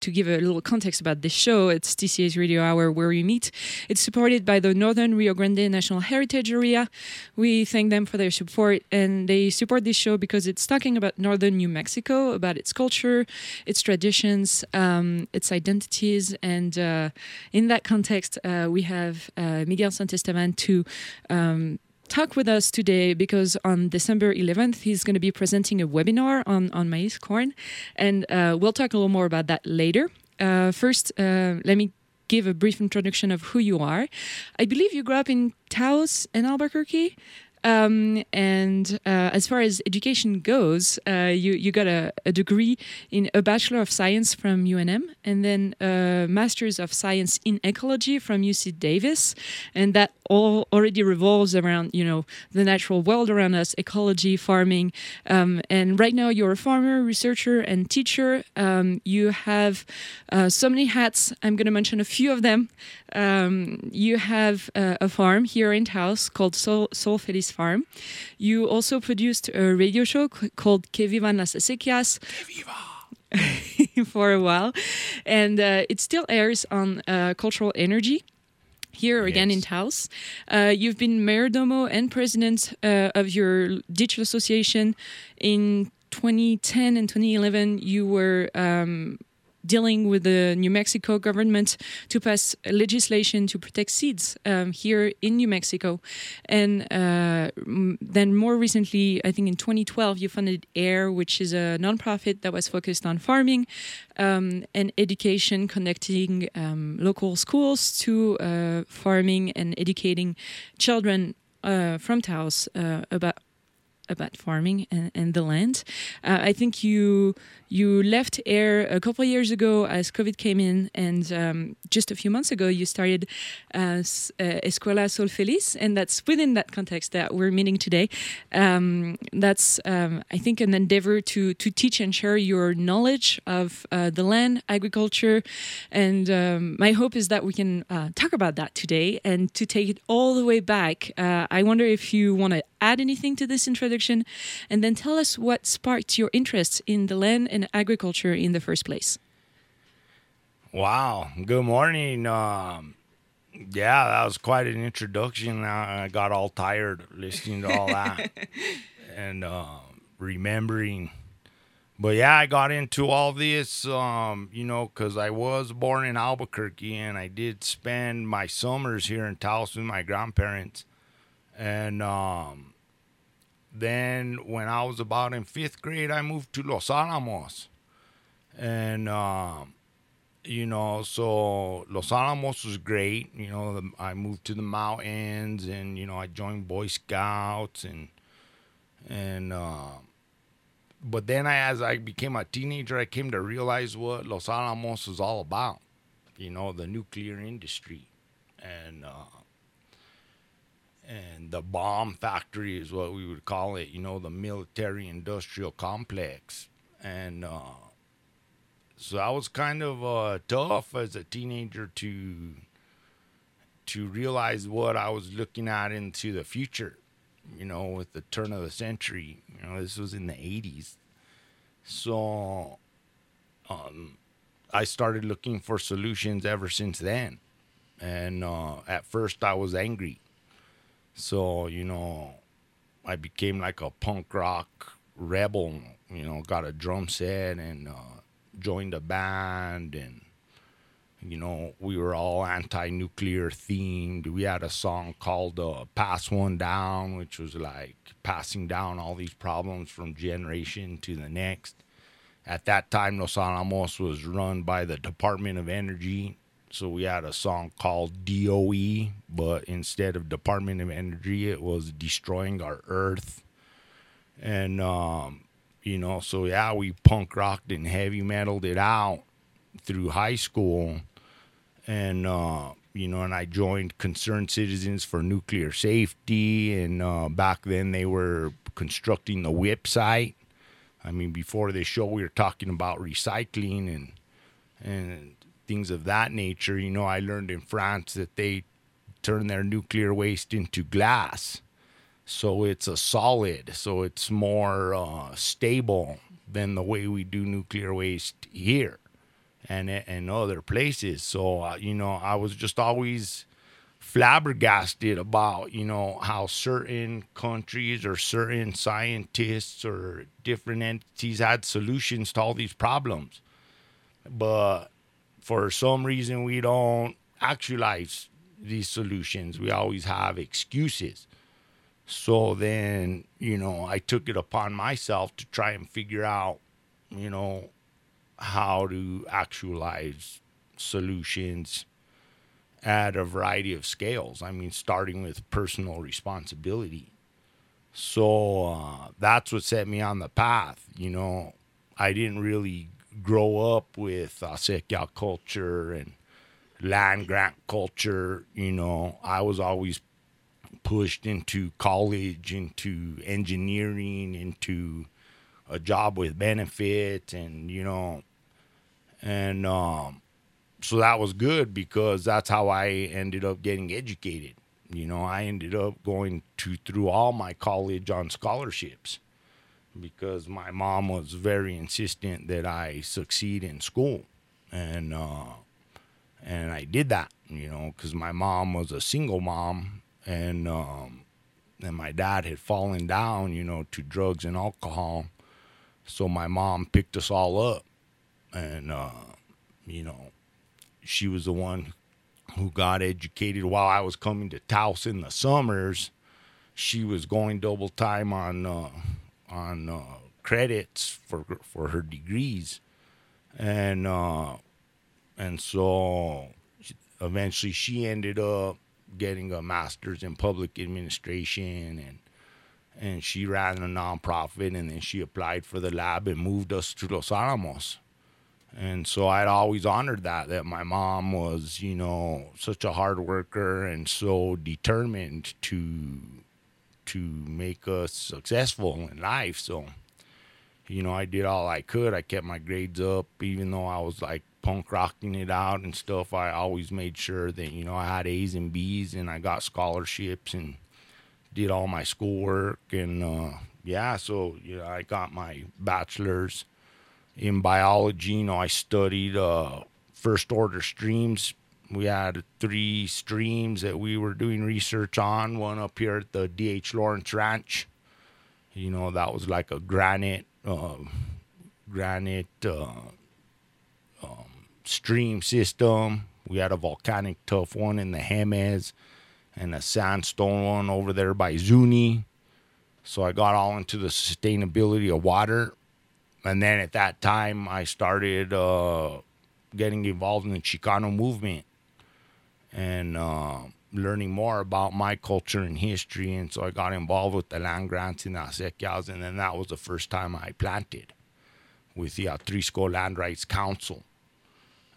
to give a little context about this show, it's TCA's Radio Hour where we meet. It's supported by the Northern Rio Grande National Heritage Area. We thank them for their support, and they support this show because it's talking about Northern New Mexico, about its culture, its traditions, um, its identities, and uh, in that context, uh, we have uh, Miguel Santistevan to. Um, talk with us today because on December 11th, he's going to be presenting a webinar on, on maize corn. And uh, we'll talk a little more about that later. Uh, first, uh, let me give a brief introduction of who you are. I believe you grew up in Taos and Albuquerque. Um, and uh, as far as education goes, uh, you you got a, a, degree in a bachelor of science from UNM, and then a master's of science in ecology from UC Davis, and that all already revolves around you know the natural world around us, ecology, farming, um, and right now you're a farmer, researcher, and teacher. Um, you have uh, so many hats. I'm going to mention a few of them. Um, you have uh, a farm here in Taos called Sol, Feliz Farm. You also produced a radio show called Que Vivan las Acequias. for a while, and uh, it still airs on uh, Cultural Energy here again yes. in Taos. Uh, you've been mayordomo and president uh, of your digital association in 2010 and 2011. You were um, dealing with the New Mexico government to pass legislation to protect seeds um, here in New Mexico. And uh, then more recently, I think in 2012, you funded AIRE, which is a nonprofit that was focused on farming um, and education, connecting um, local schools to uh, farming and educating children uh, from Taos uh, about about farming and, and the land. Uh, I think you you left AIRE a couple years ago as COVID came in, and um, just a few months ago you started uh, Escuela Sol Feliz, and that's within that context that we're meeting today. Um, that's um, I think an endeavor to to teach and share your knowledge of uh, the land, agriculture, and um, my hope is that we can uh, talk about that today and to take it all the way back. Uh, I wonder if you want to add anything to this introduction, and then tell us what sparked your interest in the land and agriculture in the first place. Wow. Good morning. Um, yeah, that was quite an introduction. I got all tired listening to all that and uh, remembering. But yeah, I got into all this, um, you know, because I was born in Albuquerque and I did spend my summers here in Taos with my grandparents. And um, then when I was about in fifth grade, I moved to Los Alamos, and um, you know, so Los Alamos was great. You know, the, I moved to the mountains, and you know, I joined Boy Scouts, and and uh, but then I, as I became a teenager, I came to realize what Los Alamos was all about. You know, the nuclear industry, and uh, and the bomb factory is what we would call it, you know, the military industrial complex. And uh, so I was kind of uh, tough as a teenager to to realize what I was looking at into the future, you know, with the turn of the century. You know, this was in the 80s. So um, I started looking for solutions ever since then. And uh, at first I was angry so, you know, I became like a punk rock rebel, you know, got a drum set and uh, joined a band and you know, we were all anti-nuclear themed. We had a song called uh, "Pass One Down," which was like passing down all these problems from generation to the next. At that time, Los Alamos was run by the Department of Energy, so we had a song called DOE, but instead of Department of Energy, it was destroying our Earth. And um, you know, so yeah, we punk rocked and heavy metaled it out through high school, and uh, you know, and I joined Concerned Citizens for Nuclear Safety, and uh, back then they were constructing the WIPP site. I mean, before this show, we were talking about recycling and and things of that nature. You know, I learned in France that they turn their nuclear waste into glass. So it's a solid, so it's more uh, stable than the way we do nuclear waste here. and and other places. So uh, you know, I was just always flabbergasted about you know how certain countries or certain scientists or different entities had solutions to all these problems, but for some reason we don't actualize these solutions. We always have excuses. So then, you know, I took it upon myself to try and figure out, you know, how to actualize solutions at a variety of scales. I mean, starting with personal responsibility. So uh, that's what set me on the path. You know, I didn't really grow up with acequia culture and land grant culture. You know, I was always pushed into college, into engineering, into a job with benefit, and you know, and um, so that was good because that's how I ended up getting educated. You know, I ended up going to through all my college on scholarships because my mom was very insistent that I succeed in school, and uh, and I did that. You know, because my mom was a single mom, and um, and my dad had fallen down, you know, to drugs and alcohol. So my mom picked us all up, and uh, you know, she was the one who got educated while I was coming to Taos in the summers. She was going double time on uh, on uh, credits for for her degrees, and uh, and so eventually she ended up getting a master's in public administration and and she ran a nonprofit and then she applied for the lab and moved us to Los Alamos. And so I'd always honored that that my mom was, you know, such a hard worker and so determined to to make us successful in life. So, you know, I did all I could. I kept my grades up even though I was like punk rocking it out and stuff, I always made sure that, you know, I had A's and B's and I got scholarships and did all my schoolwork. And uh, yeah, so, you know, I got my bachelor's in biology. You know, I studied uh, first order streams. We had three streams that we were doing research on. One up here at the D.H. Lawrence Ranch. You know, that was like a granite, uh, granite uh, stream system. We had a volcanic tuff one in the Jemez and a sandstone one over there by Zuni. So I got all into the sustainability of water. And then at that time, I started uh, getting involved in the Chicano movement and uh, learning more about my culture and history. And so I got involved with the land grants in acequias. And then that was the first time I planted with the Atrisco Land Rights Council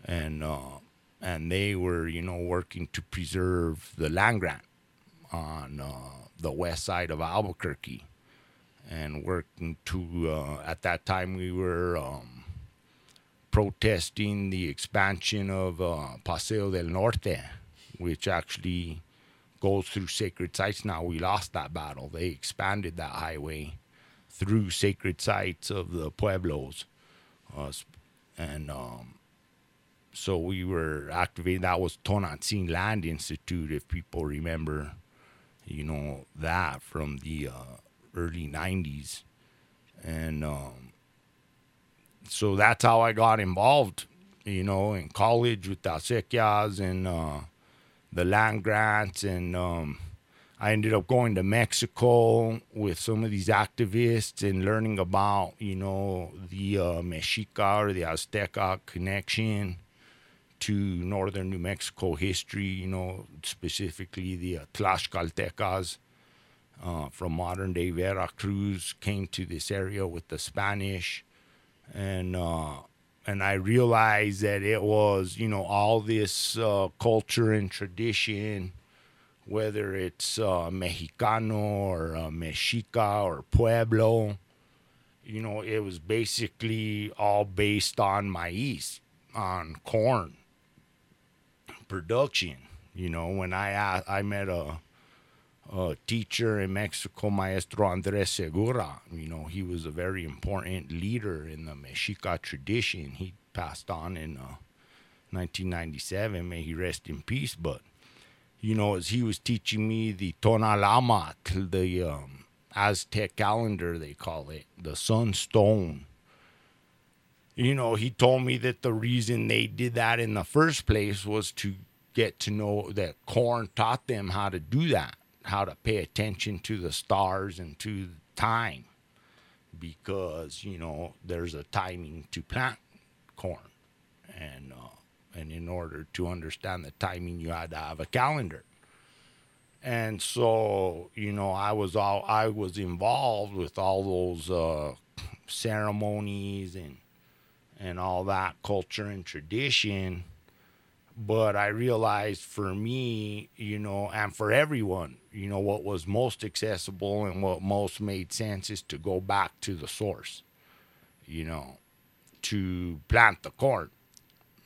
and uh, and they were you know working to preserve the land grant on uh, the west side of Albuquerque, and working to uh, at that time we were um, protesting the expansion of uh, Paseo del Norte, which actually goes through sacred sites. Now we lost that battle. They expanded that highway through sacred sites of the pueblos, uh, and um, so we were activating. That was Tonantzin Land Institute, if people remember, you know that from the uh, early '90s, and um, so that's how I got involved. You know, in college with the acequias and uh, the land grants, and um, I ended up going to Mexico with some of these activists and learning about, you know, the uh, Mexica or the Azteca connection to northern New Mexico history, you know, specifically the uh, Tlaxcaltecas uh, from modern day Veracruz came to this area with the Spanish. And, uh, and I realized that it was, you know, all this uh, culture and tradition, whether it's uh, Mexicano or uh, Mexica or Pueblo, you know, it was basically all based on maize, on corn production. You know, when I I met a, a teacher in Mexico, Maestro Andres Segura. You know, he was a very important leader in the Mexica tradition. He passed on in uh, 1997. May he rest in peace. But you know, as he was teaching me the Tonalamatl, the um, Aztec calendar, they call it, the sunstone. You know, he told me that the reason they did that in the first place was to get to know that corn taught them how to do that, how to pay attention to the stars and to time, because you know there's a timing to plant corn, and uh, and in order to understand the timing, you had to have a calendar. And so, you know, I was all I was involved with all those uh, ceremonies and and all that culture and tradition. But I realized for me, you know, and for everyone, you know, what was most accessible and what most made sense is to go back to the source, you know, to plant the corn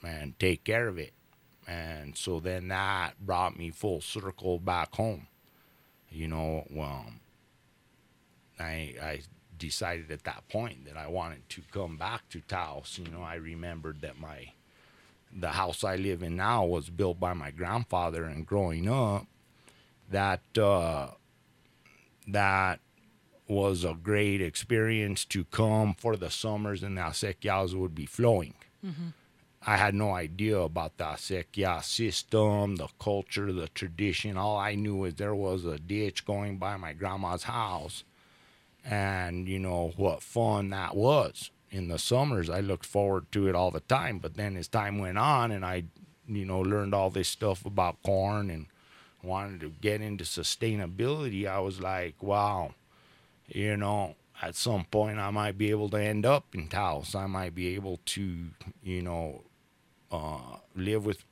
and take care of it. And so then that brought me full circle back home. You know, well, I I decided at that point that I wanted to come back to Taos. You know, I remembered that my the house I live in now was built by my grandfather, and growing up, that uh, that was a great experience to come for the summers, and the acequias would be flowing. Mm-hmm. I had no idea about the acequia system, the culture, the tradition. All I knew is there was a ditch going by my grandma's house, and you know what fun that was in the summers. I looked forward to it all the time. But then as time went on, and I, you know, learned all this stuff about corn and wanted to get into sustainability, I was like, wow, you know, at some point I might be able to end up in Taos. I might be able to, you know, uh, live with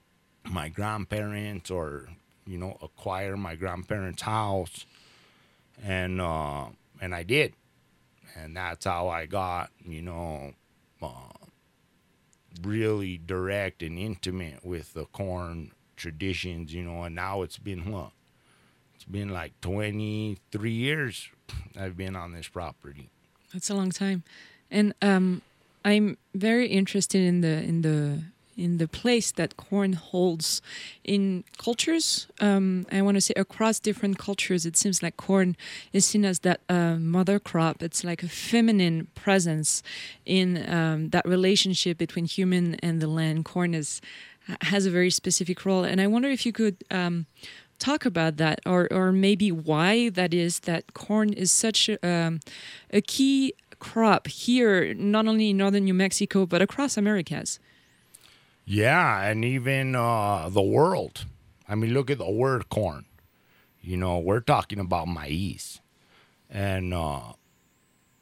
my grandparents or you know acquire my grandparents' house, and uh, and I did, and that's how I got you know uh, really direct and intimate with the corn traditions, you know, and now it's been what it's been like 23 years I've been on this property. That's a long time, and um, I'm very interested in the in the in the place that corn holds in cultures. Um, I want to say across different cultures, it seems like corn is seen as that uh, mother crop. It's like a feminine presence in um, that relationship between human and the land. Corn is has a very specific role, and I wonder if you could. Um, talk about that or or maybe why that is that corn is such a, um, a key crop here not only in northern new mexico but across americas yeah, and even uh, the world. I mean, look at the word corn. You know, we're talking about maize, and uh,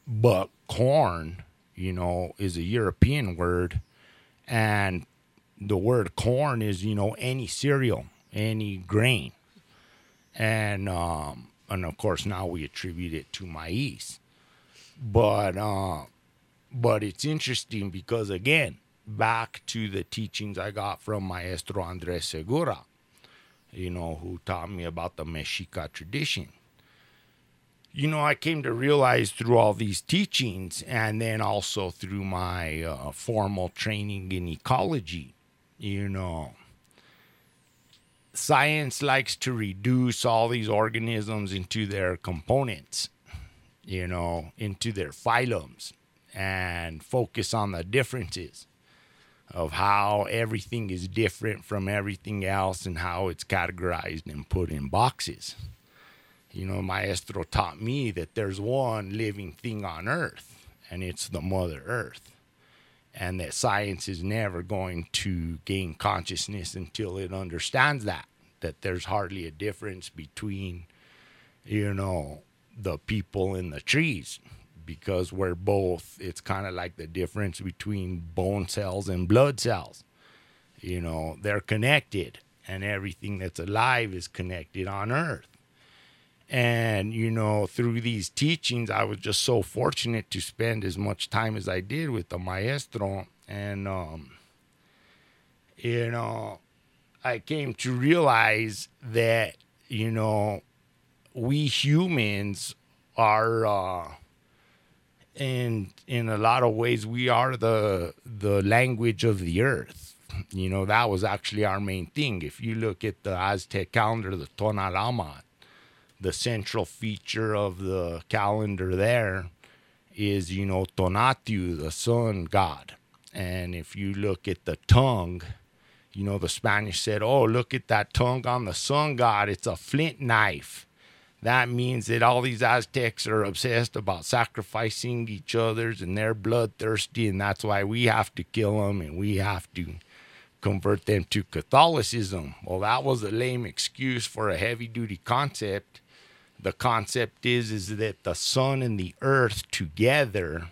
but corn, you know, is a European word, and the word corn is you know any cereal, any grain, and um, and of course now we attribute it to maize, but uh, but it's interesting because again back to the teachings I got from Maestro Andres Segura, you know, who taught me about the Mexica tradition. You know, I came to realize through all these teachings and then also through my uh, formal training in ecology, you know, science likes to reduce all these organisms into their components, you know, into their phylums and focus on the differences of how everything is different from everything else and how it's categorized and put in boxes. You know, Maestro taught me that there's one living thing on earth, and it's the Mother Earth. And that science is never going to gain consciousness until it understands that, that there's hardly a difference between, you know, the people and the trees because we're both it's kind of like the difference between bone cells and blood cells. You know they're connected and everything that's alive is connected on earth and you know through these teachings i was just so fortunate to spend as much time as i did with the maestro. And um you know i came to realize that you know we humans are uh and in a lot of ways we are the the language of the earth. You know that was actually our main thing. If you look at the aztec calendar the tonalama the central feature of the calendar there is you know tonatiuh the sun god and if you look at the tongue you know the spanish said oh look at that tongue on the sun god it's a flint knife that means that all these Aztecs are obsessed about sacrificing each other's and they're bloodthirsty, and that's why we have to kill them and we have to convert them to Catholicism. Well, that was a lame excuse for a heavy duty concept. The concept is is that the sun and the earth together,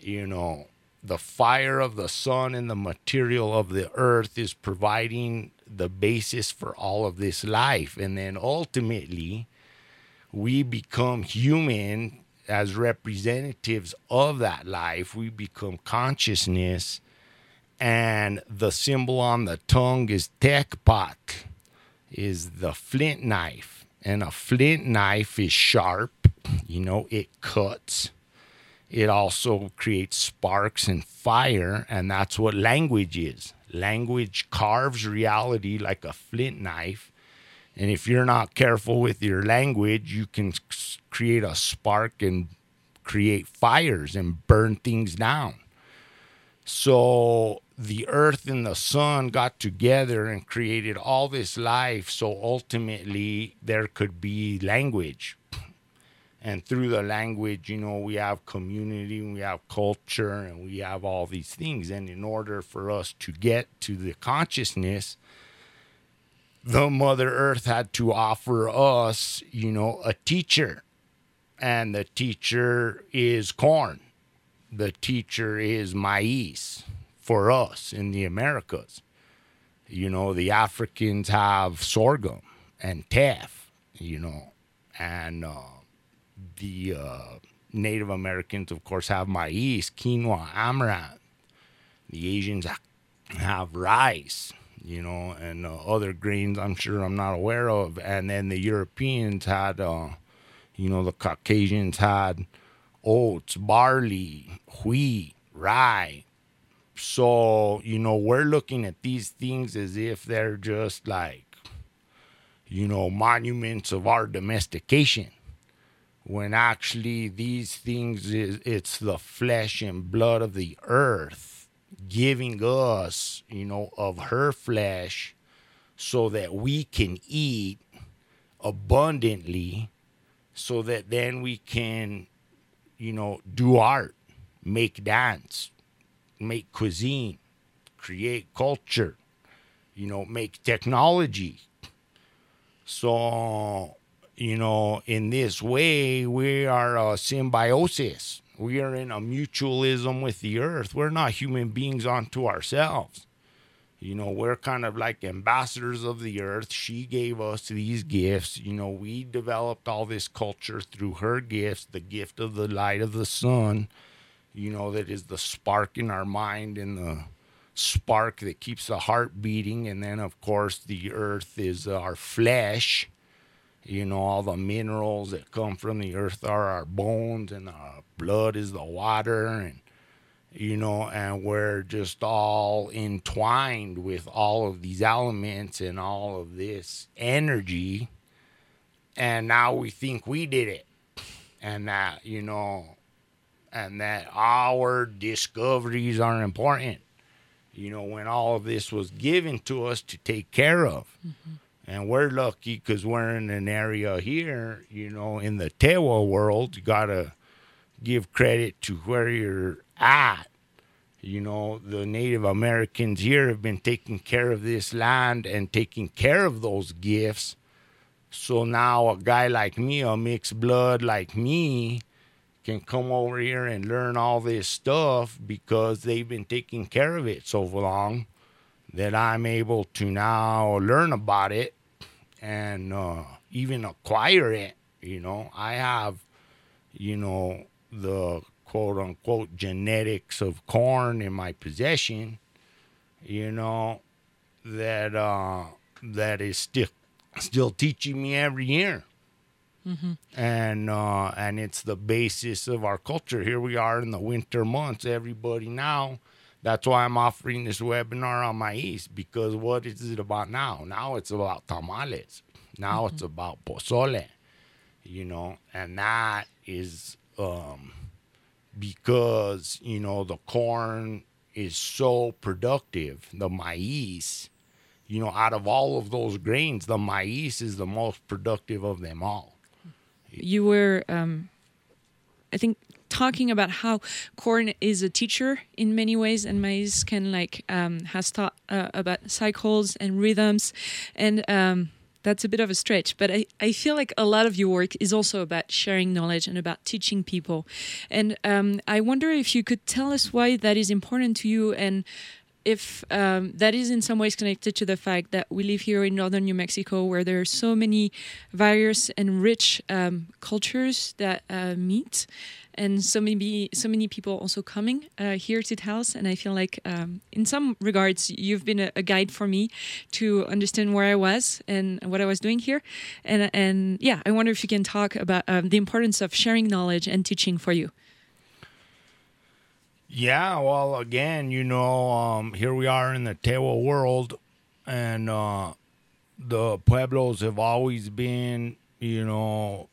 you know, the fire of the sun and the material of the earth is providing the basis for all of this life. And then ultimately, we become human as representatives of that life. We become consciousness, and the symbol on the tongue is Tecpat, is the flint knife, and a flint knife is sharp. You know, it cuts. It also creates sparks and fire, and that's what language is. Language carves reality like a flint knife and if you're not careful with your language, you can create a spark and create fires and burn things down. So the earth and the sun got together and created all this life. So ultimately, there could be language. And through the language, you know, we have community, we have culture, and we have all these things. And in order for us to get to the consciousness, the Mother Earth had to offer us, you know, a teacher. And the teacher is corn. The teacher is maize for us in the Americas. You know, the Africans have sorghum and teff, you know, and uh, the uh, Native Americans, of course, have maize, quinoa, amaranth. The Asians have rice you know, and uh, other grains I'm sure I'm not aware of. And then the Europeans had, uh, you know, the Caucasians had oats, barley, wheat, rye. So, you know, we're looking at these things as if they're just like, you know, monuments of our domestication. When actually these things is it's the flesh and blood of the earth giving us, you know, of her flesh so that we can eat abundantly so that then we can, you know, do art, make dance, make cuisine, create culture, you know, make technology. So, you know, in this way, we are a symbiosis we are in a mutualism with the earth. We're not human beings unto ourselves. You know, we're kind of like ambassadors of the earth. She gave us these gifts. You know, we developed all this culture through her gifts, the gift of the light of the sun, you know, that is the spark in our mind and the spark that keeps the heart beating. And then, of course, the earth is uh, our flesh you know, all the minerals that come from the earth are our bones, and our blood is the water, and you know, and we're just all entwined with all of these elements and all of this energy. And now we think we did it, and that, you know, and that our discoveries are important. You know, when all of this was given to us to take care of. Mm-hmm and we're lucky because we're in an area here, you know, in the Tewa world, you got to give credit to where you're at. You know, the Native Americans here have been taking care of this land and taking care of those gifts. So now a guy like me, a mixed blood like me, can come over here and learn all this stuff because they've been taking care of it so long that I'm able to now learn about it and uh, even acquire it. You know, I have, you know, the quote unquote genetics of corn in my possession. You know, that uh, that is still still teaching me every year. And uh, and it's the basis of our culture. Here we are in the winter months. Everybody now. That's why I'm offering this webinar on Maíz because what is it about now? Now it's about tamales. Now it's about pozole, you know, and that is um, because you know the corn is so productive. The maize, you know, out of all of those grains, the maize is the most productive of them all. You were, um, I think, talking about how corn is a teacher in many ways, and maize can like um, has taught uh, about cycles and rhythms, and um, that's a bit of a stretch. But I, I feel like a lot of your work is also about sharing knowledge and about teaching people, and um, I wonder if you could tell us why that is important to you and. If um, that is in some ways connected to the fact that we live here in northern New Mexico, where there are so many various and rich um, cultures that uh, meet, and so many so many people also coming uh, here to Taos. And I feel like, um, in some regards, you've been a, a, guide for me to understand where I was and what I was doing here. And and yeah, I wonder if you can talk about um, the importance of sharing knowledge and teaching for you. Yeah, well, again, you know, um, here we are in the Tewa world, and uh, the pueblos have always been, you know,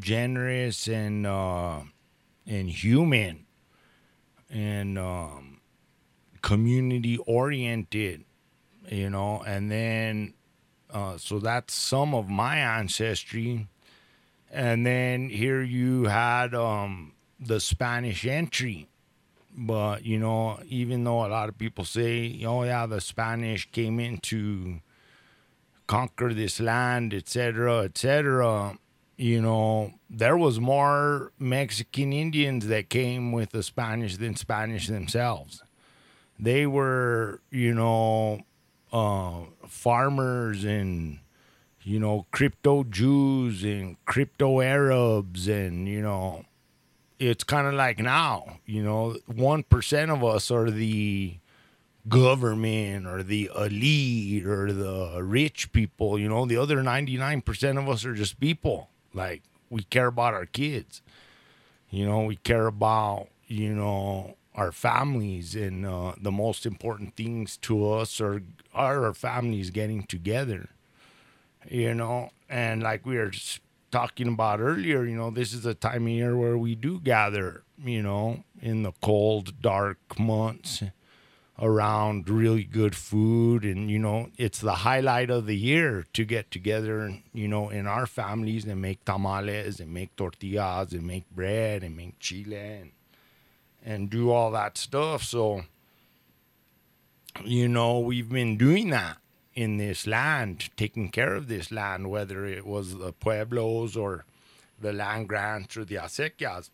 generous and uh, and human and um, community oriented, you know, and then uh, so that's some of my ancestry, and then here you had um, the Spanish entry but you know, even though a lot of people say, "Oh yeah, the Spanish came in to conquer this land, etc., etc.," you know, there was more Mexican Indians that came with the Spanish than Spanish themselves. They were, you know, uh, farmers and you know, crypto Jews and crypto Arabs and you know it's kind of like now, you know, 1% of us are the government or the elite or the rich people, you know, the other 99% of us are just people. Like we care about our kids. You know, we care about, you know, our families and uh, the most important things to us are, are our families getting together. You know, and like we were talking about earlier, you know, this is a time of year where we do gather, you know, in the cold, dark months around really good food. And, you know, it's the highlight of the year to get together, you know, in our families and make tamales and make tortillas and make bread and make chile and, and do all that stuff. So, you know, we've been doing that in this land, taking care of this land, whether it was the pueblos or the land grants or the acequias.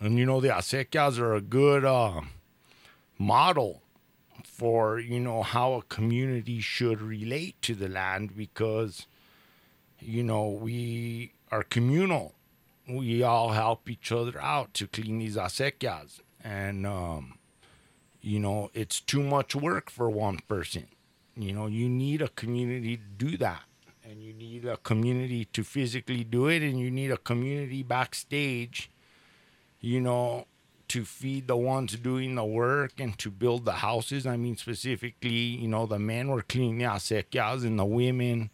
And you know, the acequias are a good uh, model for you know how a community should relate to the land because you know we are communal. We all help each other out to clean these acequias, and um, you know it's too much work for one person you know, you need a community to do that. And you need a community to physically do it. And you need a community backstage, you know, to feed the ones doing the work and to build the houses. I mean, specifically, you know, the men were cleaning the acequias and the women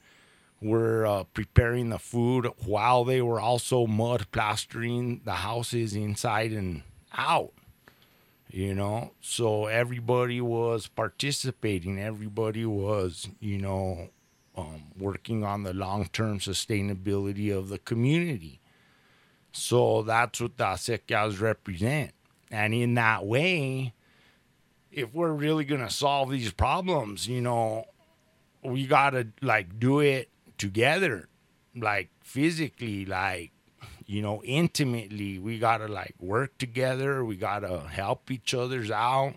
were uh, preparing the food while they were also mud plastering the houses inside and out you know? So everybody was participating. Everybody was you know um, working on the long-term sustainability of the community. So that's what the acequias represent. And in that way if we're really going to solve these problems you know we got to like do it together like physically like you know, intimately. We got to like work together. We got to help each other's out.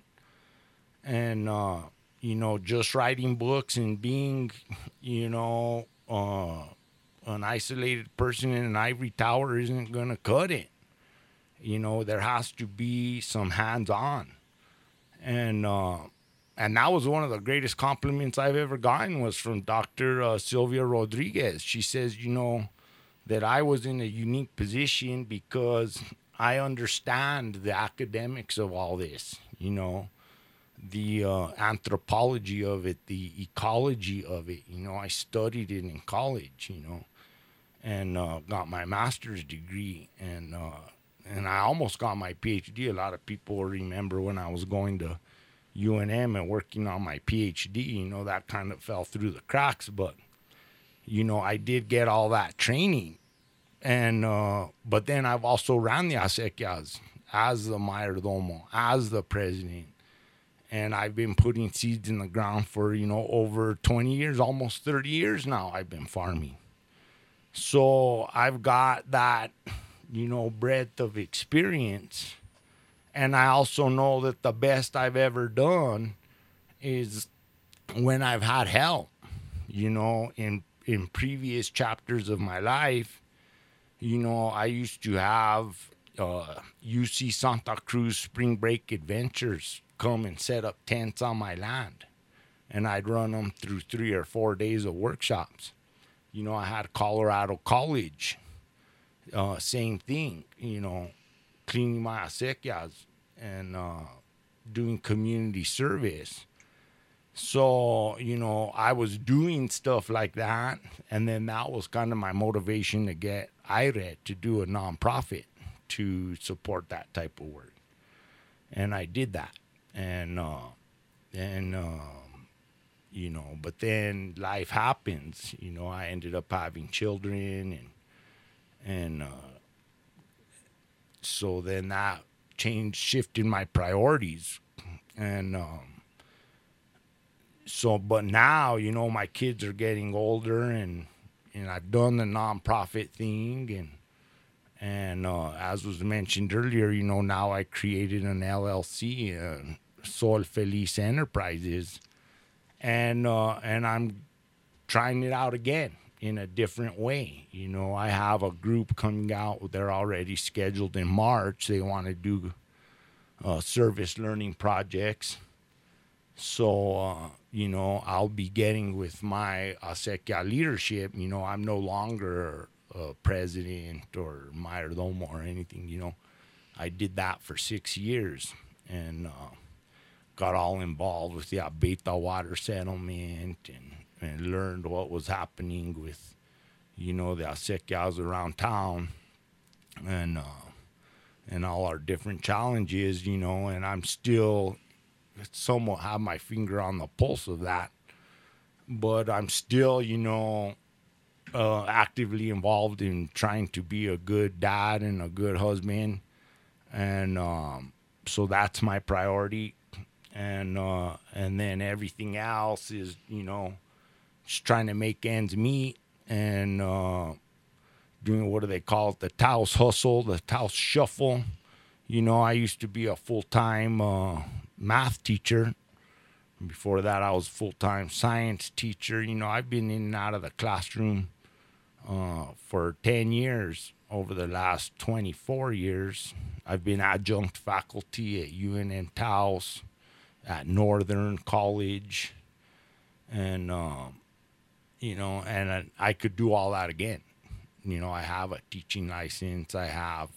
And, uh, you know, just writing books and being, you know, uh, an isolated person in an ivory tower isn't going to cut it. You know, there has to be some hands on. And, uh, and that was one of the greatest compliments I've ever gotten was from Dr. Uh, Sylvia Rodriguez. She says, you know, that I was in a unique position because I understand the academics of all this, you know, the uh, anthropology of it, the ecology of it. You know, I studied it in college, you know, and uh, got my master's degree, and uh, and I almost got my PhD. A lot of people remember when I was going to UNM and working on my PhD. You know, that kind of fell through the cracks, but you know, I did get all that training, and uh, but then I've also ran the acequias as the mayordomo, as the president and I've been putting seeds in the ground for you know over 20 years, almost 30 years now. I've been farming, so I've got that you know breadth of experience, and I also know that the best I've ever done is when I've had help. You know, in in previous chapters of my life, you know, I used to have uh, UC Santa Cruz spring break adventures come and set up tents on my land. And I'd run them through three or four days of workshops. You know, I had Colorado College, uh, same thing, you know, cleaning my acequias and uh, doing community service. So, you know, I was doing stuff like that. And then that was kind of my motivation to get IRED to do a nonprofit to support that type of work. And I did that and uh, and um, you know, but then life happens. You know, I ended up having children, and and uh, so then that changed, shifted my priorities, and um, so. But now, you know, my kids are getting older, and and I've done the nonprofit thing, and and uh, as was mentioned earlier, you know, now I created an LLC, uh, Sol Feliz Enterprises, and uh, and I'm trying it out again in a different way. You know, I have a group coming out. They're already scheduled in March. They want to do uh, service learning projects. So, uh, you know, I'll be getting with my Acequia leadership. You know, I'm no longer a president or mayordomo or anything. You know, I did that for six years. And, uh, got all involved with the Abeyta water settlement and, and learned what was happening with, you know, the acequias around town and, uh, and all our different challenges, you know, and I'm still somewhat have my finger on the pulse of that. But I'm still, you know, uh, actively involved in trying to be a good dad and a good husband. And um, so that's my priority and uh, and then everything else is you know just trying to make ends meet and uh, doing what do they call it the Taos hustle, the Taos shuffle. You know, I used to be a full time uh, math teacher. Before that, I was full time science teacher. You know, I've been in and out of the classroom uh, for 10 years. Over the last 24 years, I've been adjunct faculty at UNM Taos at Northern College, and um, you know, and I, I could do all that again. You know, I have a teaching license. I have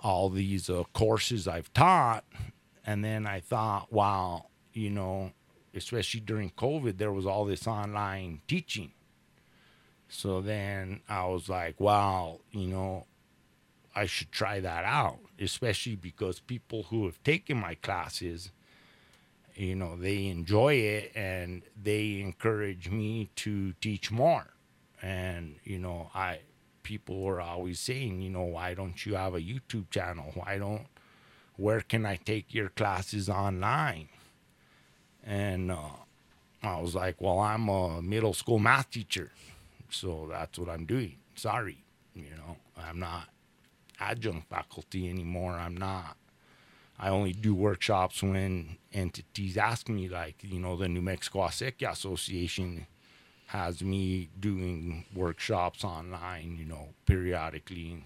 all these uh, courses I've taught, and then I thought, wow, you know, especially during COVID, there was all this online teaching. So then I was like, wow, you know, I should try that out, especially because people who have taken my classes you know they enjoy it and they encourage me to teach more and you know i people were always saying you know why don't you have a youtube channel why don't where can i take your classes online? And uh, i was like well i'm a middle school math teacher so that's what i'm doing. Sorry you know i'm not adjunct faculty anymore. I'm not. I only do workshops when entities ask me, like, you know, the New Mexico Acequia Association has me doing workshops online, you know, periodically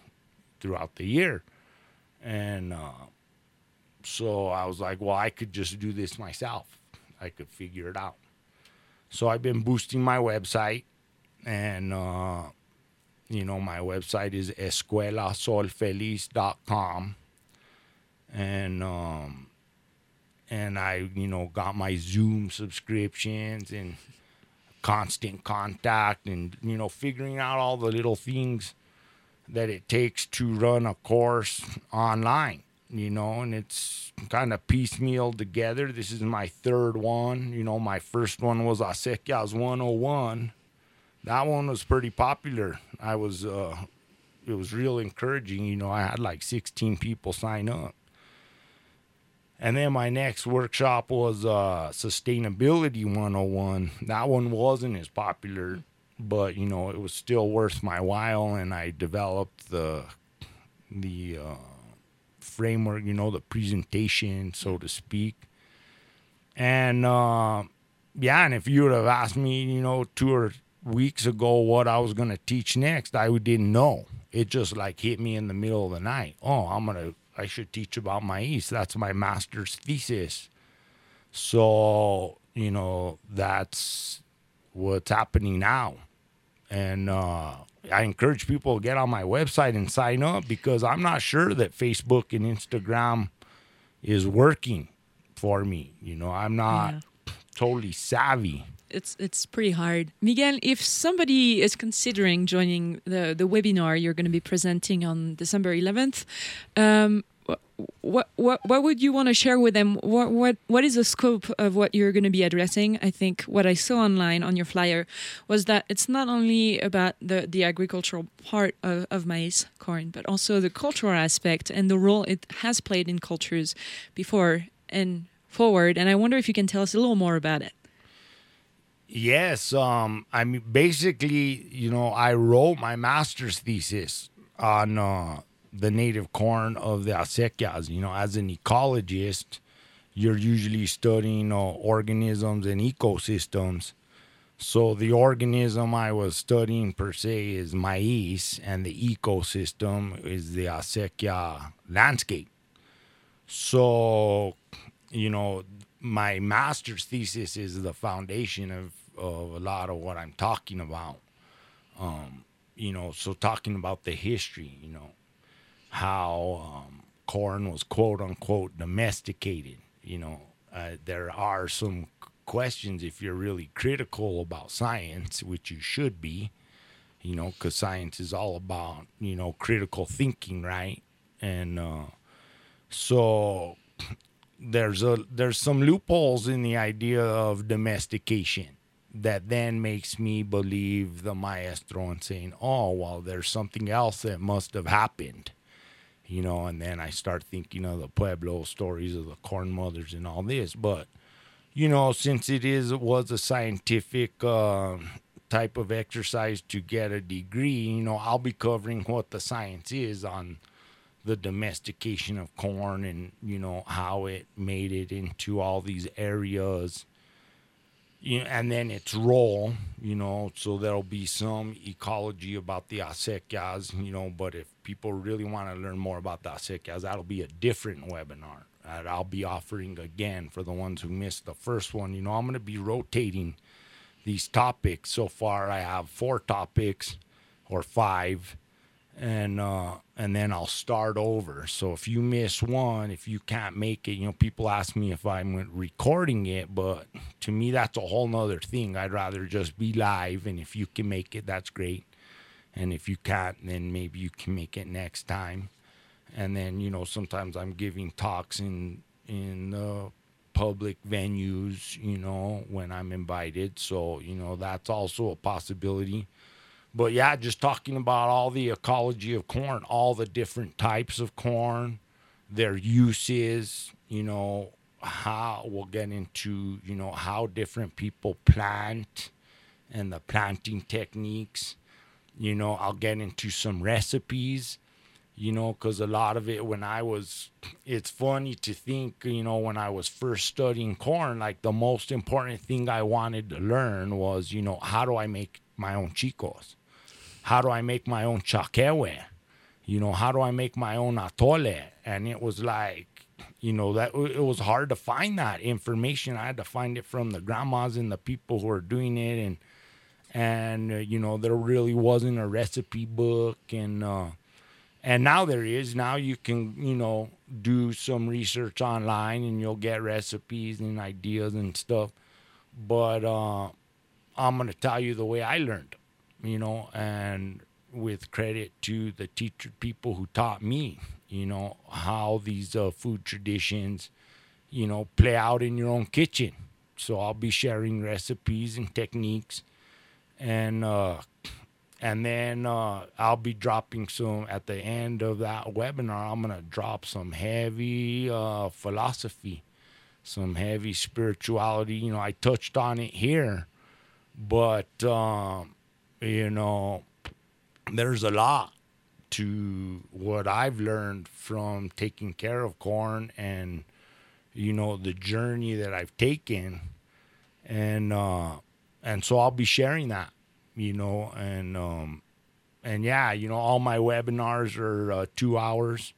throughout the year. And uh, so I was like, well, I could just do this myself. I could figure it out. So I've been boosting my website and uh, you know, my website is escuelasolfeliz.com. And, um, and I, you know, got my Zoom subscriptions and constant contact and, you know, figuring out all the little things that it takes to run a course online, you know, and it's kind of piecemeal together. This is my third one. You know, my first one was Acequias 101. That one was pretty popular. I was, uh, it was real encouraging. You know, I had like 16 people sign up. And then my next workshop was uh, Sustainability 101. That one wasn't as popular, but you know it was still worth my while, and I developed the the uh, framework, you know, the presentation, so to speak. And uh, yeah, and if you would have asked me, you know, two or weeks ago what I was gonna teach next, I didn't know. It just like hit me in the middle of the night. Oh, I'm gonna I should teach about maize. That's my master's thesis. So, you know, that's what's happening now. And uh, I encourage people to get on my website and sign up because I'm not sure that Facebook and Instagram is working for me. You know, I'm not yeah. totally savvy it's it's pretty hard. Miguel, if somebody is considering joining the the webinar you're going to be presenting on December 11th, um, what what what would you want to share with them? What what what is the scope of what you're going to be addressing? I think what I saw online on your flyer was that it's not only about the the agricultural part of, of maize corn, but also the cultural aspect and the role it has played in cultures before and forward. And I wonder if you can tell us a little more about it. Yes, um, I mean, basically, you know, I wrote my master's thesis on uh, the native corn of the acequias. You know, as an ecologist, you're usually studying uh, organisms and ecosystems. So the organism I was studying per se is maize, and the ecosystem is the acequia landscape. So, you know, my master's thesis is the foundation of, of a lot of what I'm talking about. Um, you know, so talking about the history, you know, how um, corn was quote unquote domesticated. You know, uh, there are some questions if you're really critical about science, which you should be, you know, because science is all about, you know, critical thinking, right? And uh, so there's a there's some loopholes in the idea of domestication that then makes me believe the maestro and saying, oh, well, there's something else that must have happened, you know. And then I start thinking of the Pueblo stories of the corn mothers and all this. But, you know, since it is it was a scientific uh, type of exercise to get a degree, you know, I'll be covering what the science is on the domestication of corn and you know how it made it into all these areas you know, and then its role you know so there'll be some ecology about the acequias you know but if people really want to learn more about the acequias that'll be a different webinar that i'll be offering again for the ones who missed the first one you know i'm going to be rotating these topics so far i have four topics or five and uh, and then I'll start over. So if you miss one, if you can't make it, you know, people ask me if I'm recording it, but to me that's a whole nother thing. I'd rather just be live, and if you can make it, that's great. And if you can't, then maybe you can make it next time. And then you know, sometimes I'm giving talks in in uh, public venues, you know, when I'm invited. So you know, that's also a possibility but yeah, just talking about all the ecology of corn, all the different types of corn, their uses, you know, how we'll get into, you know, how different people plant and the planting techniques. You know, I'll get into some recipes, you know, because a lot of it when I was, it's funny to think, you know, when I was first studying corn, like the most important thing I wanted to learn was, you know, how do I make my own chicos? how do I make my own chaquegüe? You know, how do I make my own atole? And it was like, you know, that it was hard to find that information. I had to find it from the grandmas and the people who are doing it and and uh, you know there really wasn't a recipe book. And uh, and now there is. Now you can you know do some research online and you'll get recipes and ideas and stuff. But uh, i'm going to tell you the way i learned you know and with credit to the teacher people who taught me you know how these uh, food traditions you know play out in your own kitchen. So i'll be sharing recipes and techniques and uh, and then uh, I'll be dropping some at the end of that webinar. I'm gonna drop some heavy uh, philosophy, some heavy spirituality. You know, I touched on it here, but um, you know, there's a lot to what I've learned from taking care of corn and you know the journey that I've taken, and uh, and so I'll be sharing that you know, and um, and yeah, you know, all my webinars are uh, two hours.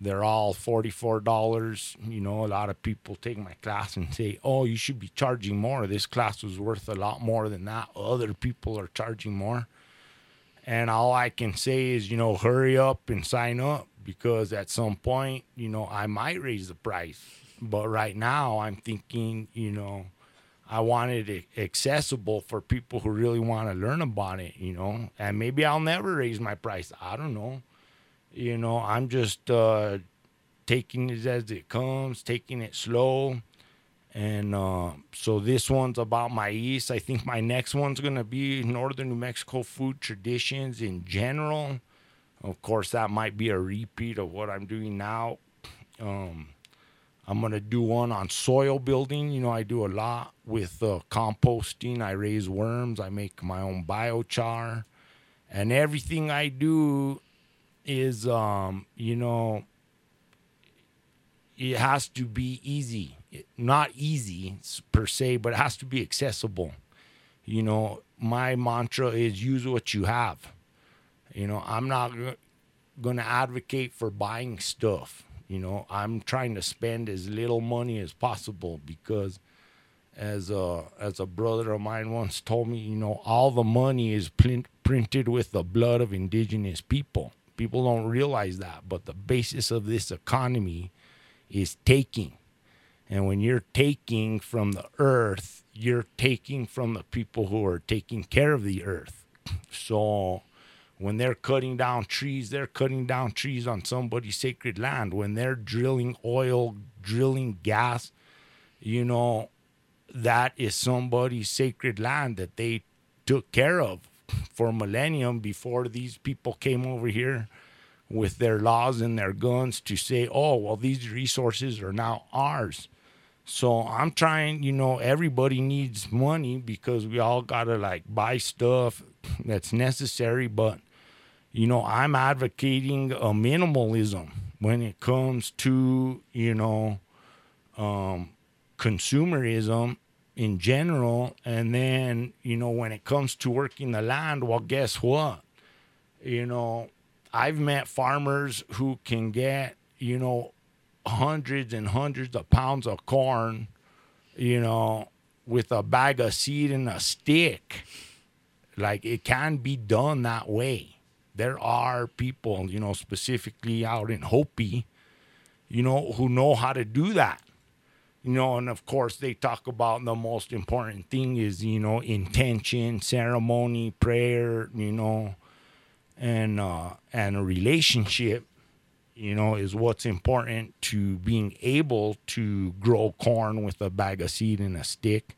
They're all forty-four dollars. You know, a lot of people take my class and say, "Oh, you should be charging more. This class was worth a lot more than that. Other people are charging more." And all I can say is, you know, hurry up and sign up because at some point, you know, I might raise the price. But right now, I'm thinking, you know, I wanted it accessible for people who really want to learn about it, you know. And maybe I'll never raise my price. I don't know. You know, I'm just uh, taking it as it comes, taking it slow. And uh, so this one's about maize. I think my next one's going to be Northern New Mexico food traditions in general. Of course, that might be a repeat of what I'm doing now. Um, I'm going to do one on soil building. You know, I do a lot with uh, composting. I raise worms. I make my own biochar. And everything I do is, um, you know, it has to be easy. Not easy per se, but it has to be accessible. You know, my mantra is use what you have. You know, I'm not going to advocate for buying stuff you know, I'm trying to spend as little money as possible because as a as a brother of mine once told me, you know, all the money is print, printed with the blood of indigenous people. People don't realize that, but the basis of this economy is taking. And when you're taking from the earth, you're taking from the people who are taking care of the earth. So when they're cutting down trees, they're cutting down trees on somebody's sacred land. When they're drilling oil, drilling gas, you know, that is somebody's sacred land that they took care of for millennium before these people came over here with their laws and their guns to say, oh, well, these resources are now ours. So I'm trying, you know, everybody needs money because we all got to like buy stuff that's necessary. But, you know, I'm advocating a minimalism when it comes to, you know, um, consumerism in general. And then, you know, when it comes to working the land, well, guess what? You know, I've met farmers who can get, you know, hundreds and hundreds of pounds of corn, you know, with a bag of seed and a stick. Like it can be done that way. There are people, you know, specifically out in Hopi, you know, who know how to do that. You know, and of course they talk about the most important thing is, you know, intention, ceremony, prayer, you know, and uh and a relationship you know, is what's important to being able to grow corn with a bag of seed and a stick.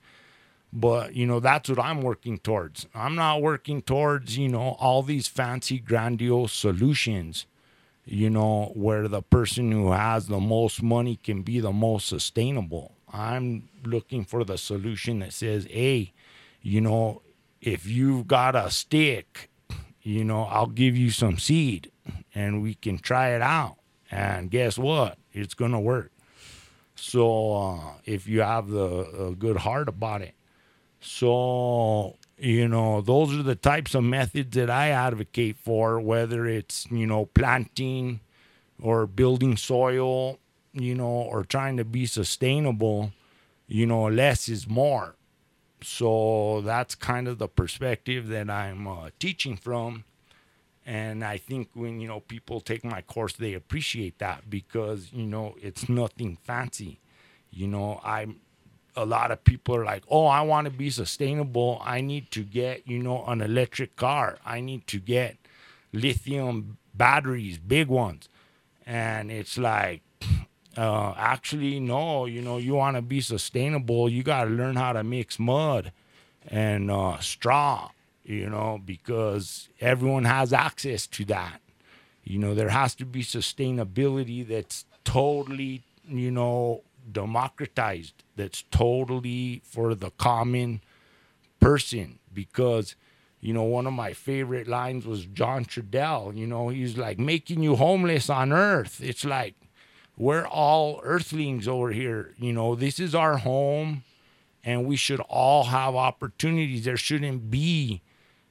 But, you know, that's what I'm working towards. I'm not working towards, you know, all these fancy, grandiose solutions, you know, where the person who has the most money can be the most sustainable. I'm looking for the solution that says, hey, you know, if you've got a stick, you know, I'll give you some seed and we can try it out. And guess what? It's going to work. So uh, if you have the good heart about it. So, you know, those are the types of methods that I advocate for, whether it's, you know, planting or building soil, you know, or trying to be sustainable, you know, less is more. so that's kind of the perspective that I'm uh, teaching from. And I think when, you know, people take my course, they appreciate that because, you know, it's nothing fancy. You know, I'm a lot of people are like, oh, I want to be sustainable. I need to get, you know, an electric car. I need to get lithium batteries, big ones. And it's like, uh, actually, no, you know, you want to be sustainable, you got to learn how to mix mud and uh, straw, you know, because everyone has access to that. You know, there has to be sustainability that's totally, you know, democratized, that's totally for the common person because you know, one of my favorite lines was John Trudell. You know, he's like making you homeless on earth. It's like we're all earthlings over here. You know, this is our home and we should all have opportunities. There shouldn't be,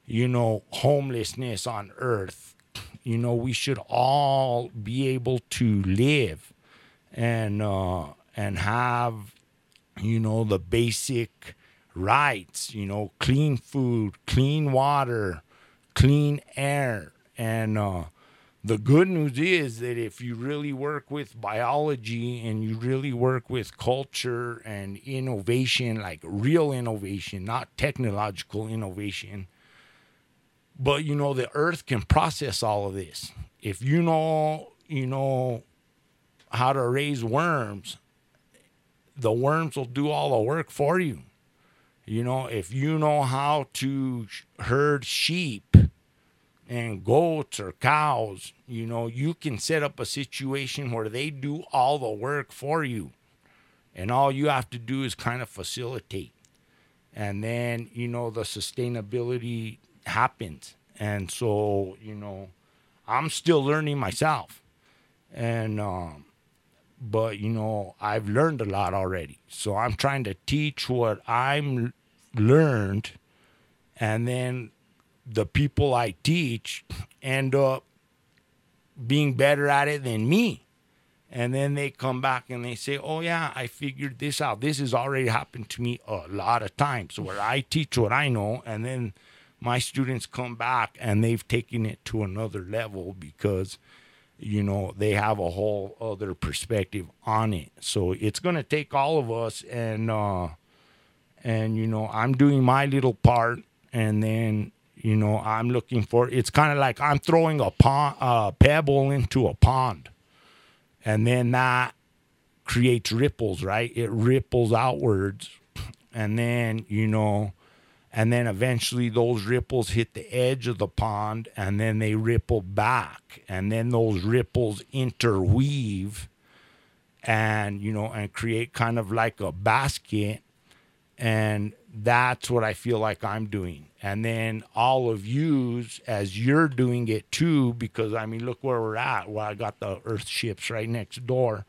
you know, homelessness on earth. You know, we should all be able to live and uh and have you know the basic rights, you know, clean food, clean water, clean air. And uh, the good news is that if you really work with biology and you really work with culture and innovation, like real innovation, not technological innovation, but you know, the earth can process all of this. If you know, you know, how to raise worms, the worms will do all the work for you. You know, if you know how to herd sheep and goats or cows, you know, you can set up a situation where they do all the work for you. And all you have to do is kind of facilitate. And then, you know, the sustainability happens. And so, you know, I'm still learning myself. And um, but you know I've learned a lot already. So I'm trying to teach what I'm learned, and then the people I teach end up being better at it than me. And then they come back and they say, "Oh yeah, I figured this out. This has already happened to me a lot of times where I teach what I know, and then my students come back and they've taken it to another level because." You know they have a whole other perspective on it. So it's going to take all of us and uh and you know i'm doing my little part and then you know i'm looking for it's kind of like i'm throwing a pond a pebble into a pond. And then that creates ripples right? It ripples outwards. And then you know and then eventually those ripples hit the edge of the pond and then they ripple back and then those ripples interweave and you know and create kind of like a basket and that's what I feel like I'm doing. And then all of yous, as you're doing it too, because I mean, look where we're at. Well, I got the Earthships right next door.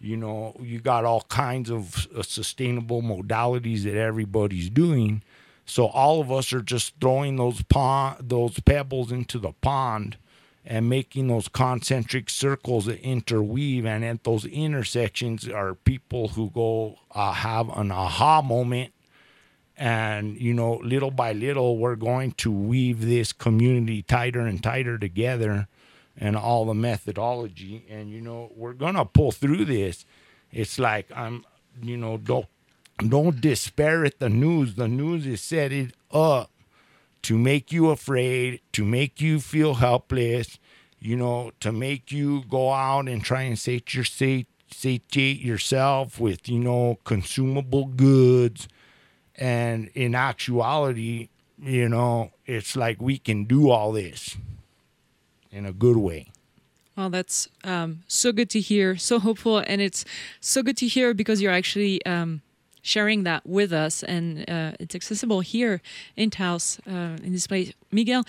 You know, you got all kinds of uh, sustainable modalities that everybody's doing. So all of us are just throwing those pond, those pebbles into the pond and making those concentric circles that interweave. And at those intersections are people who go uh, have an aha moment. And, you know, little by little, we're going to weave this community tighter and tighter together and all the methodology. And, you know, we're going to pull through this. It's like I'm, you know, don't disparage the news. The news is set it up to make you afraid, to make you feel helpless, you know, to make you go out and try and satiate, your, satiate yourself with, you know, consumable goods. And in actuality, you know, it's like we can do all this in a good way. Well, that's um, so good to hear, so hopeful, and it's so good to hear because you're actually um, sharing that with us, and uh, it's accessible here in Taos uh, in this place. Miguel,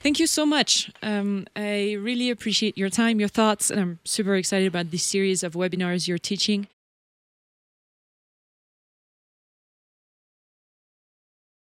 thank you so much. Um, I really appreciate your time, your thoughts, and I'm super excited about this series of webinars you're teaching.